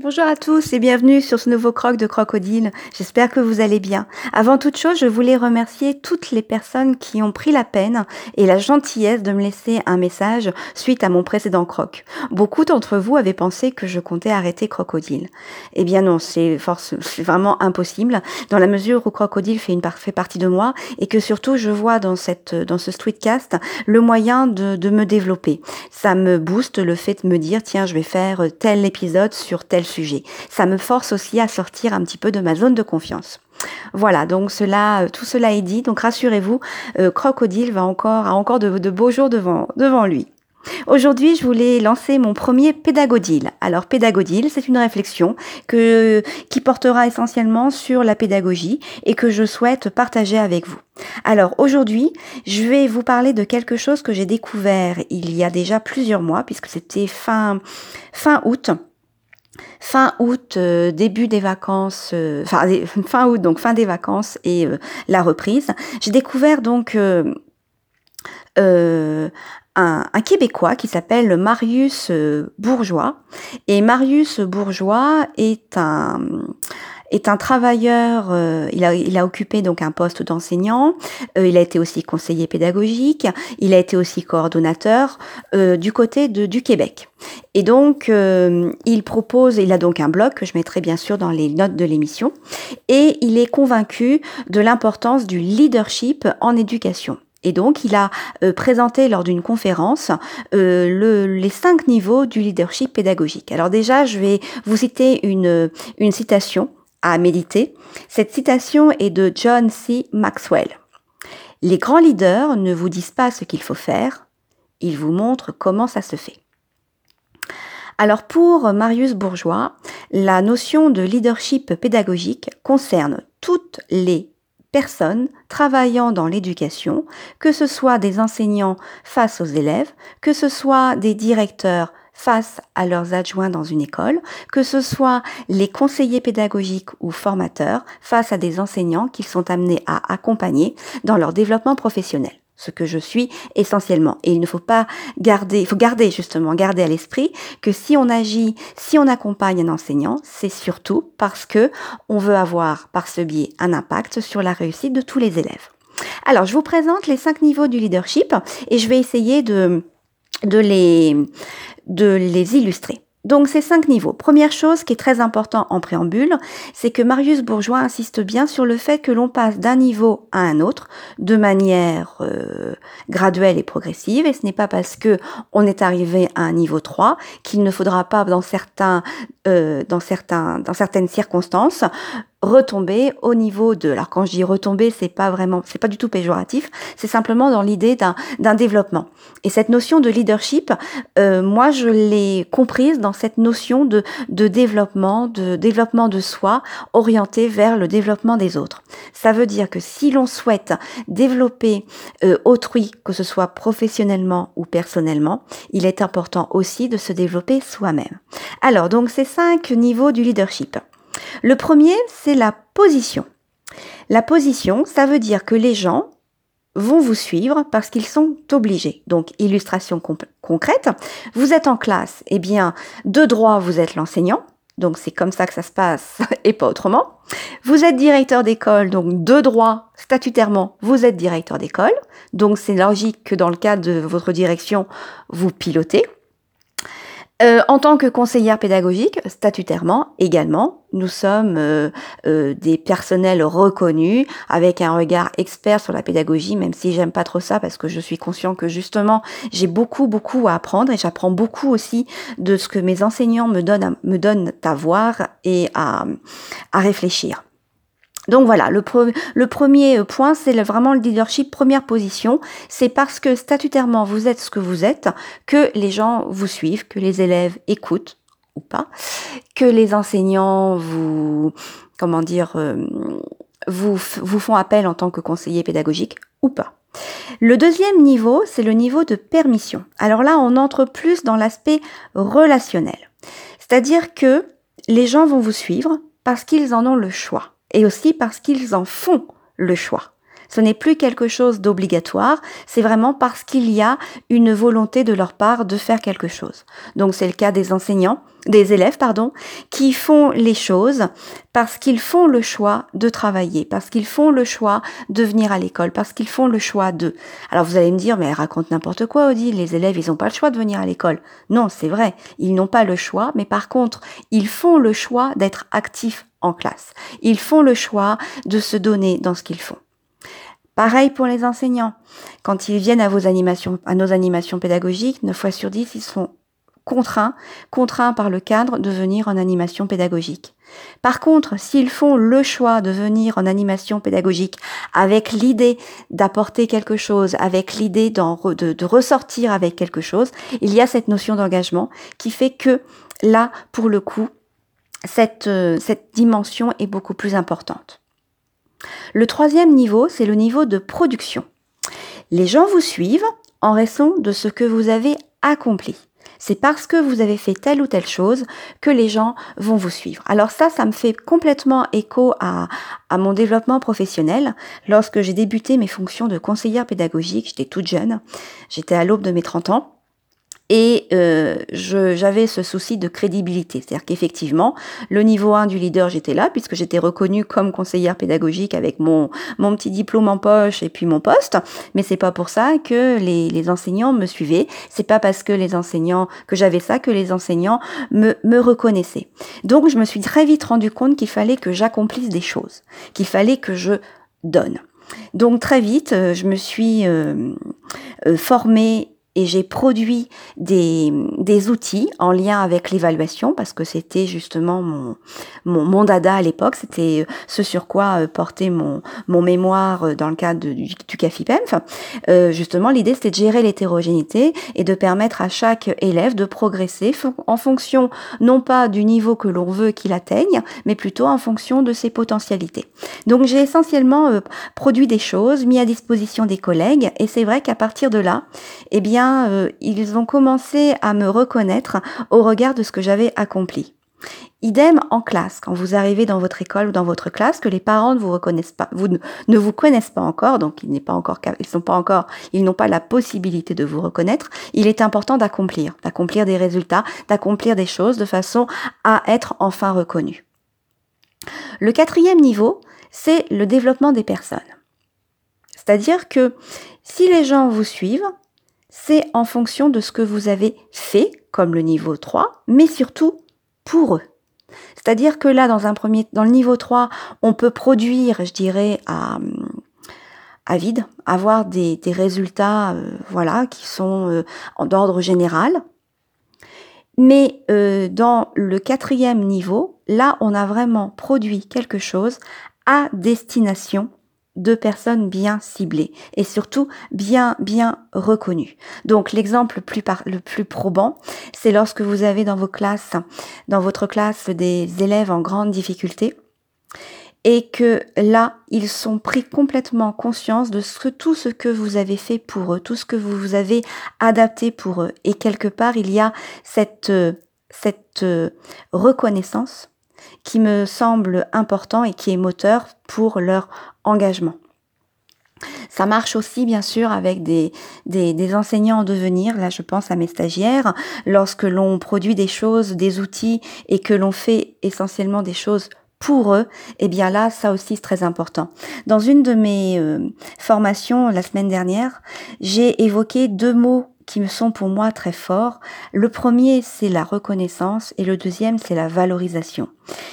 Bonjour à tous et bienvenue sur ce nouveau croc de crocodile. J'espère que vous allez bien. Avant toute chose, je voulais remercier toutes les personnes qui ont pris la peine et la gentillesse de me laisser un message suite à mon précédent croc. Beaucoup d'entre vous avaient pensé que je comptais arrêter crocodile. Eh bien non, c'est vraiment impossible dans la mesure où crocodile fait une fait partie de moi et que surtout je vois dans cette dans ce streetcast le moyen de, de me développer. Ça me booste le fait de me dire tiens, je vais faire tel épisode sur tel sujet. Ça me force aussi à sortir un petit peu de ma zone de confiance. Voilà, donc cela, euh, tout cela est dit. Donc rassurez-vous, euh, Crocodile va encore, a encore de, beaux jours devant, devant lui. Aujourd'hui, je voulais lancer mon premier pédagodile. Alors, pédagodile, c'est une réflexion que, qui portera essentiellement sur la pédagogie et que je souhaite partager avec vous. Alors, aujourd'hui, je vais vous parler de quelque chose que j'ai découvert il y a déjà plusieurs mois, puisque c'était fin, fin août fin août, euh, début des vacances, euh, fin août, donc fin des vacances et euh, la reprise, j'ai découvert donc un, Québécois qui s'appelle Marius Bourgeois. Et Marius Bourgeois est un est un travailleur, euh, il, a, il a occupé donc un poste d'enseignant, euh, il a été aussi conseiller pédagogique, il a été aussi coordonnateur euh, du côté de, du Québec. Et donc, il propose, il a donc un blog que je mettrai bien sûr dans les notes de l'émission, et il est convaincu de l'importance du leadership en éducation. Et donc, il a présenté lors d'une conférence le, les cinq niveaux du leadership pédagogique. Alors déjà, je vais vous citer une, une citation à méditer. Cette citation est de John C. Maxwell. Les grands leaders ne vous disent pas ce qu'il faut faire, ils vous montrent comment ça se fait. Alors pour Marius Bourgeois, la notion de leadership pédagogique concerne toutes les personnes travaillant dans l'éducation, que ce soit des enseignants face aux élèves, que ce soit des directeurs face à leurs adjoints dans une école, que ce soit les conseillers pédagogiques ou formateurs face à des enseignants qu'ils sont amenés à accompagner dans leur développement professionnel ce que je suis essentiellement. Et il ne faut pas garder, il faut garder justement, garder à l'esprit que si on agit, si on accompagne un enseignant, c'est surtout parce que on veut avoir par ce biais un impact sur la réussite de tous les élèves. Alors, je vous présente les cinq niveaux du leadership et je vais essayer de, de les, de les illustrer. Donc ces cinq niveaux. Première chose qui est très important en préambule, c'est que Marius Bourgeois insiste bien sur le fait que l'on passe d'un niveau à un autre de manière euh, graduelle et progressive. Et ce n'est pas parce que on est arrivé à un niveau 3 qu'il ne faudra pas dans certains, euh, dans certains, dans certaines circonstances retomber au niveau de. Alors quand je dis retomber, c'est pas vraiment, c'est pas du tout péjoratif, c'est simplement dans l'idée d'un développement. Et cette notion de leadership, euh, moi je l'ai comprise dans cette notion de, de développement, de développement de soi orienté vers le développement des autres. Ça veut dire que si l'on souhaite développer euh, autrui, que ce soit professionnellement ou personnellement, il est important aussi de se développer soi-même. Alors donc ces cinq niveaux du leadership. Le premier, c'est la position. La position, ça veut dire que les gens vont vous suivre parce qu'ils sont obligés. Donc, illustration concrète, vous êtes en classe, eh bien, de droit, vous êtes l'enseignant, donc c'est comme ça que ça se passe et pas autrement. Vous êtes directeur d'école, donc de droit, statutairement, vous êtes directeur d'école, donc c'est logique que dans le cadre de votre direction, vous pilotez. Euh, en tant que conseillère pédagogique, statutairement également, nous sommes euh, euh, des personnels reconnus avec un regard expert sur la pédagogie, même si j'aime pas trop ça parce que je suis conscient que justement j'ai beaucoup beaucoup à apprendre et j'apprends beaucoup aussi de ce que mes enseignants me donnent me donnent à voir et à, à réfléchir. Donc voilà, le, premier point, c'est vraiment le leadership, première position. C'est parce que statutairement, vous êtes ce que vous êtes, que les gens vous suivent, que les élèves écoutent ou pas, que les enseignants vous, comment dire, euh, vous, vous font appel en tant que conseiller pédagogique ou pas. Le deuxième niveau, c'est le niveau de permission. Alors là, on entre plus dans l'aspect relationnel. C'est-à-dire que les gens vont vous suivre parce qu'ils en ont le choix et aussi parce qu'ils en font le choix. Ce n'est plus quelque chose d'obligatoire, c'est vraiment parce qu'il y a une volonté de leur part de faire quelque chose. Donc c'est le cas des enseignants, des élèves, pardon, qui font les choses parce qu'ils font le choix de travailler, parce qu'ils font le choix de venir à l'école, parce qu'ils font le choix de. Alors vous allez me dire, mais elle raconte n'importe quoi, Odile, les élèves, ils n'ont pas le choix de venir à l'école. Non, c'est vrai, ils n'ont pas le choix, mais par contre, ils font le choix d'être actifs en classe. Ils font le choix de se donner dans ce qu'ils font. Pareil pour les enseignants. Quand ils viennent à vos animations, à nos animations pédagogiques, 9 fois sur 10, ils sont contraints, contraints par le cadre de venir en animation pédagogique. Par contre, s'ils font le choix de venir en animation pédagogique avec l'idée d'apporter quelque chose, avec l'idée de, ressortir avec quelque chose, il y a cette notion d'engagement qui fait que là, pour le coup, cette, euh, cette dimension est beaucoup plus importante. Le troisième niveau, c'est le niveau de production. Les gens vous suivent en raison de ce que vous avez accompli. C'est parce que vous avez fait telle ou telle chose que les gens vont vous suivre. Alors ça, ça me fait complètement écho à, mon développement professionnel. Lorsque j'ai débuté mes fonctions de conseillère pédagogique, j'étais toute jeune, j'étais à l'aube de mes 30 ans. Et euh, j'avais ce souci de crédibilité. C'est-à-dire qu'effectivement, le niveau 1 du leader, j'étais là, puisque j'étais reconnue comme conseillère pédagogique avec mon, mon petit diplôme en poche et puis mon poste. Mais c'est pas pour ça que les, les enseignants me suivaient. C'est pas parce que les enseignants, que j'avais ça, que les enseignants me, me reconnaissaient. Donc, je me suis très vite rendu compte qu'il fallait que j'accomplisse des choses, qu'il fallait que je donne. Donc, très vite, euh, je me suis euh, euh formée et j'ai produit des, des, outils en lien avec l'évaluation parce que c'était justement mon, mon, dada à l'époque, c'était euh, ce sur quoi euh, portait mon, mon mémoire euh, dans le cadre du, du CAFIPEMF. Justement, l'idée c'était de gérer l'hétérogénéité et de permettre à chaque élève de progresser en fonction non pas du niveau que l'on veut qu'il atteigne, mais plutôt en fonction de ses potentialités. Donc j'ai essentiellement produit des choses, mis à disposition des collègues et c'est vrai qu'à partir de là, eh bien, euh, ils ont commencé à me reconnaître au regard de ce que j'avais accompli. Idem en classe, quand vous arrivez dans votre école ou dans votre classe, que les parents ne vous reconnaissent pas, vous ne, vous connaissent pas encore, donc ils n'est pas encore, ils n'ont pas la possibilité de vous reconnaître. Il est important d'accomplir, d'accomplir des résultats, d'accomplir des choses de façon à être enfin reconnu. Le quatrième niveau, c'est le développement des personnes. C'est-à-dire que si les gens vous suivent, c'est en fonction de ce que vous avez fait, comme le niveau 3, mais surtout pour eux. C'est-à-dire que là, dans un premier, dans le niveau 3, on peut produire, je dirais, à, à vide, avoir des, résultats, euh, voilà, qui sont euh, d'ordre général. Mais euh, dans le quatrième niveau, là, on a vraiment produit quelque chose à destination de personnes bien ciblées et surtout bien bien reconnues. Donc l'exemple plus le plus probant, c'est lorsque vous avez dans vos classes, dans votre classe des élèves en grande difficulté et que là, ils sont pris complètement conscience de tout ce que vous avez fait pour eux, tout ce que vous avez adapté pour eux. Et quelque part, il y a cette, cette reconnaissance qui me semble important et qui est moteur pour leur engagement. Ça marche aussi bien sûr avec des, enseignants en devenir, là je pense à mes stagiaires, lorsque l'on produit des choses, des outils et que l'on fait essentiellement des choses pour eux, eh bien là, ça aussi c'est très important. Dans une de mes euh, formations la semaine dernière, j'ai évoqué deux mots qui me sont pour moi très forts. Le premier, c'est la reconnaissance et le deuxième, c'est la valorisation.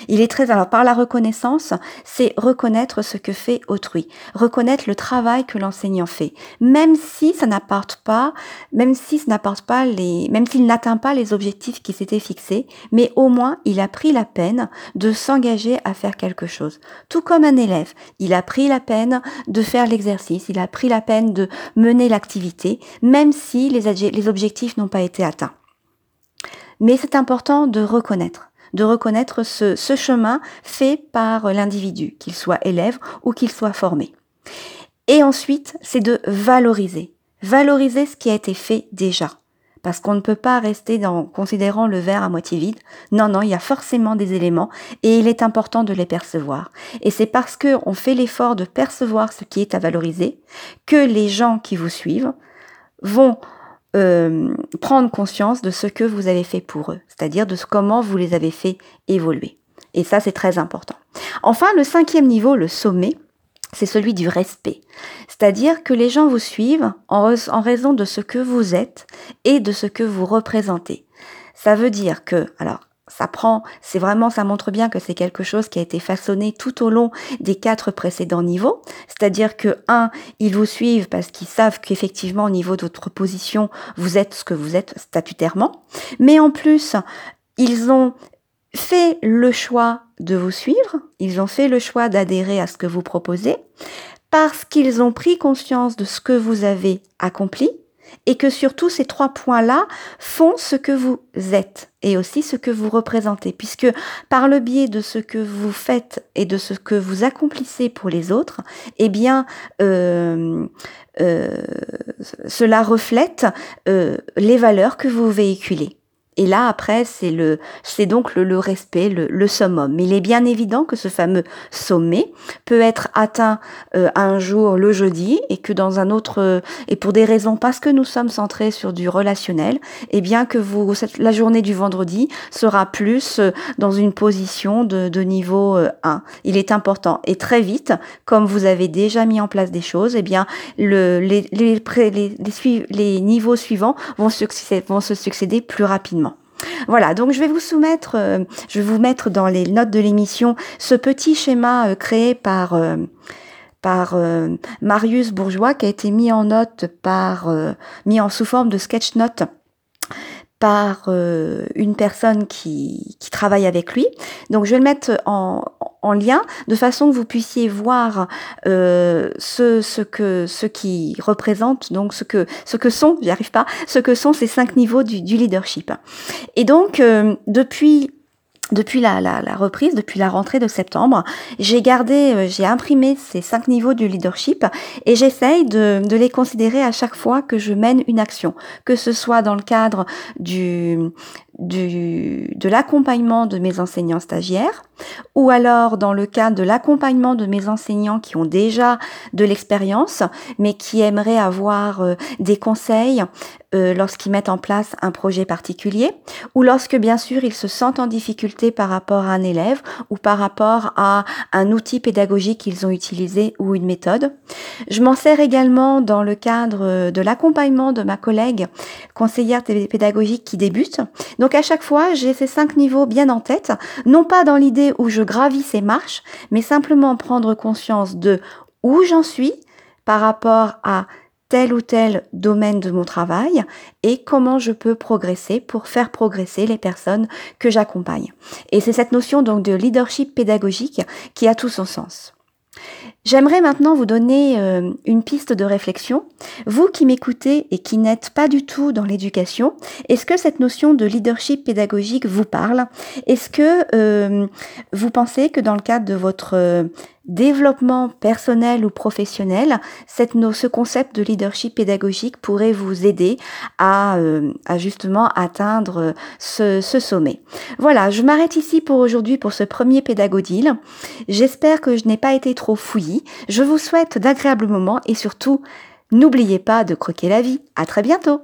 Il est très, alors par la reconnaissance, c'est reconnaître ce que fait autrui, reconnaître le travail que l'enseignant fait, même si ça n'apporte pas, même si ça n'apporte pas les, même s'il n'atteint pas les objectifs qui s'étaient fixés, mais au moins il a pris la peine de s'engager à faire quelque chose. Tout comme un élève, il a pris la peine de faire l'exercice, il a pris la peine de mener l'activité, même si les, les objectifs n'ont pas été atteints. Mais c'est important de reconnaître de reconnaître ce, ce chemin fait par l'individu, qu'il soit élève ou qu'il soit formé. Et ensuite, c'est de valoriser. Valoriser ce qui a été fait déjà. parce qu'on ne peut pas rester dans considérant le verre à moitié vide. Non, non, il y a forcément des éléments et il est important de les percevoir. Et c'est parce que on fait l'effort de percevoir ce qui est à valoriser que les gens qui vous suivent vont euh, prendre conscience de ce que vous avez fait pour eux, c'est-à-dire de comment vous les avez fait évoluer. Et ça, c'est très important. Enfin, le cinquième niveau, le sommet, c'est celui du respect. C'est-à-dire que les gens vous suivent en, raison de ce que vous êtes et de ce que vous représentez. Ça veut dire que, alors, ça prend, c'est vraiment, ça montre bien que c'est quelque chose qui a été façonné tout au long des quatre précédents niveaux. C'est-à-dire que, un, ils vous suivent parce qu'ils savent qu'effectivement, au niveau de votre position, vous êtes ce que vous êtes statutairement. Mais en plus, ils ont fait le choix de vous suivre, ils ont fait le choix d'adhérer à ce que vous proposez, parce qu'ils ont pris conscience de ce que vous avez accompli, et que surtout ces trois points-là font ce que vous êtes et aussi ce que vous représentez, puisque par le biais de ce que vous faites et de ce que vous accomplissez pour les autres, eh bien, euh, euh, cela reflète euh, les valeurs que vous véhiculez. Et là, après, c'est le, c'est donc le, respect, le, le, summum. Mais il est bien évident que ce fameux sommet peut être atteint euh, un jour le jeudi et que dans un autre, euh, et pour des raisons parce que nous sommes centrés sur du relationnel, et eh bien que vous, la journée du vendredi sera plus euh, dans une position de, de niveau 1. Il est important. Et très vite, comme vous avez déjà mis en place des choses, et eh bien, le, les, les, les, les, les niveaux suivants vont, vont se succéder plus rapidement. Voilà, donc je vais vous soumettre, euh, je vais vous mettre dans les notes de l'émission ce petit schéma euh, créé par euh, par Marius Bourgeois qui a été mis en note par mis en sous forme de sketch note par une personne qui, qui travaille avec lui. Donc je vais le mettre en, en lien de façon que vous puissiez voir euh, ce, ce que ce qui représente donc ce que ce que sont j'y arrive pas ce que sont ces cinq niveaux du, du leadership et donc euh, depuis depuis la, la, reprise, depuis la rentrée de septembre, j'ai gardé, euh, j'ai imprimé ces cinq niveaux du leadership et j'essaye de, de, les considérer à chaque fois que je mène une action, que ce soit dans le cadre du, du, de l'accompagnement de mes enseignants stagiaires ou alors dans le cadre de l'accompagnement de mes enseignants qui ont déjà de l'expérience mais qui aimeraient avoir euh, des conseils euh, lorsqu'ils mettent en place un projet particulier ou lorsque bien sûr ils se sentent en difficulté par rapport à un élève ou par rapport à un outil pédagogique qu'ils ont utilisé ou une méthode. Je m'en sers également dans le cadre de l'accompagnement de ma collègue conseillère pédagogique qui débute. Donc à chaque fois, j'ai ces cinq niveaux bien en tête, non pas dans l'idée où je gravis ces marches, mais simplement prendre conscience de où j'en suis par rapport à tel ou tel domaine de mon travail et comment je peux progresser pour faire progresser les personnes que j'accompagne. Et c'est cette notion donc de leadership pédagogique qui a tout son sens. J'aimerais maintenant vous donner euh, une piste de réflexion. Vous qui m'écoutez et qui n'êtes pas du tout dans l'éducation, est-ce que cette notion de leadership pédagogique vous parle? Est-ce que euh, vous pensez que dans le cadre de votre euh, développement personnel ou professionnel, ce concept de leadership pédagogique pourrait vous aider à, euh, à justement atteindre ce, sommet? Voilà, je m'arrête ici pour aujourd'hui pour ce premier pédagodile. J'espère que je n'ai pas été trop Je vous souhaite d'agréables moments et surtout, n'oubliez pas de croquer la vie. À très bientôt!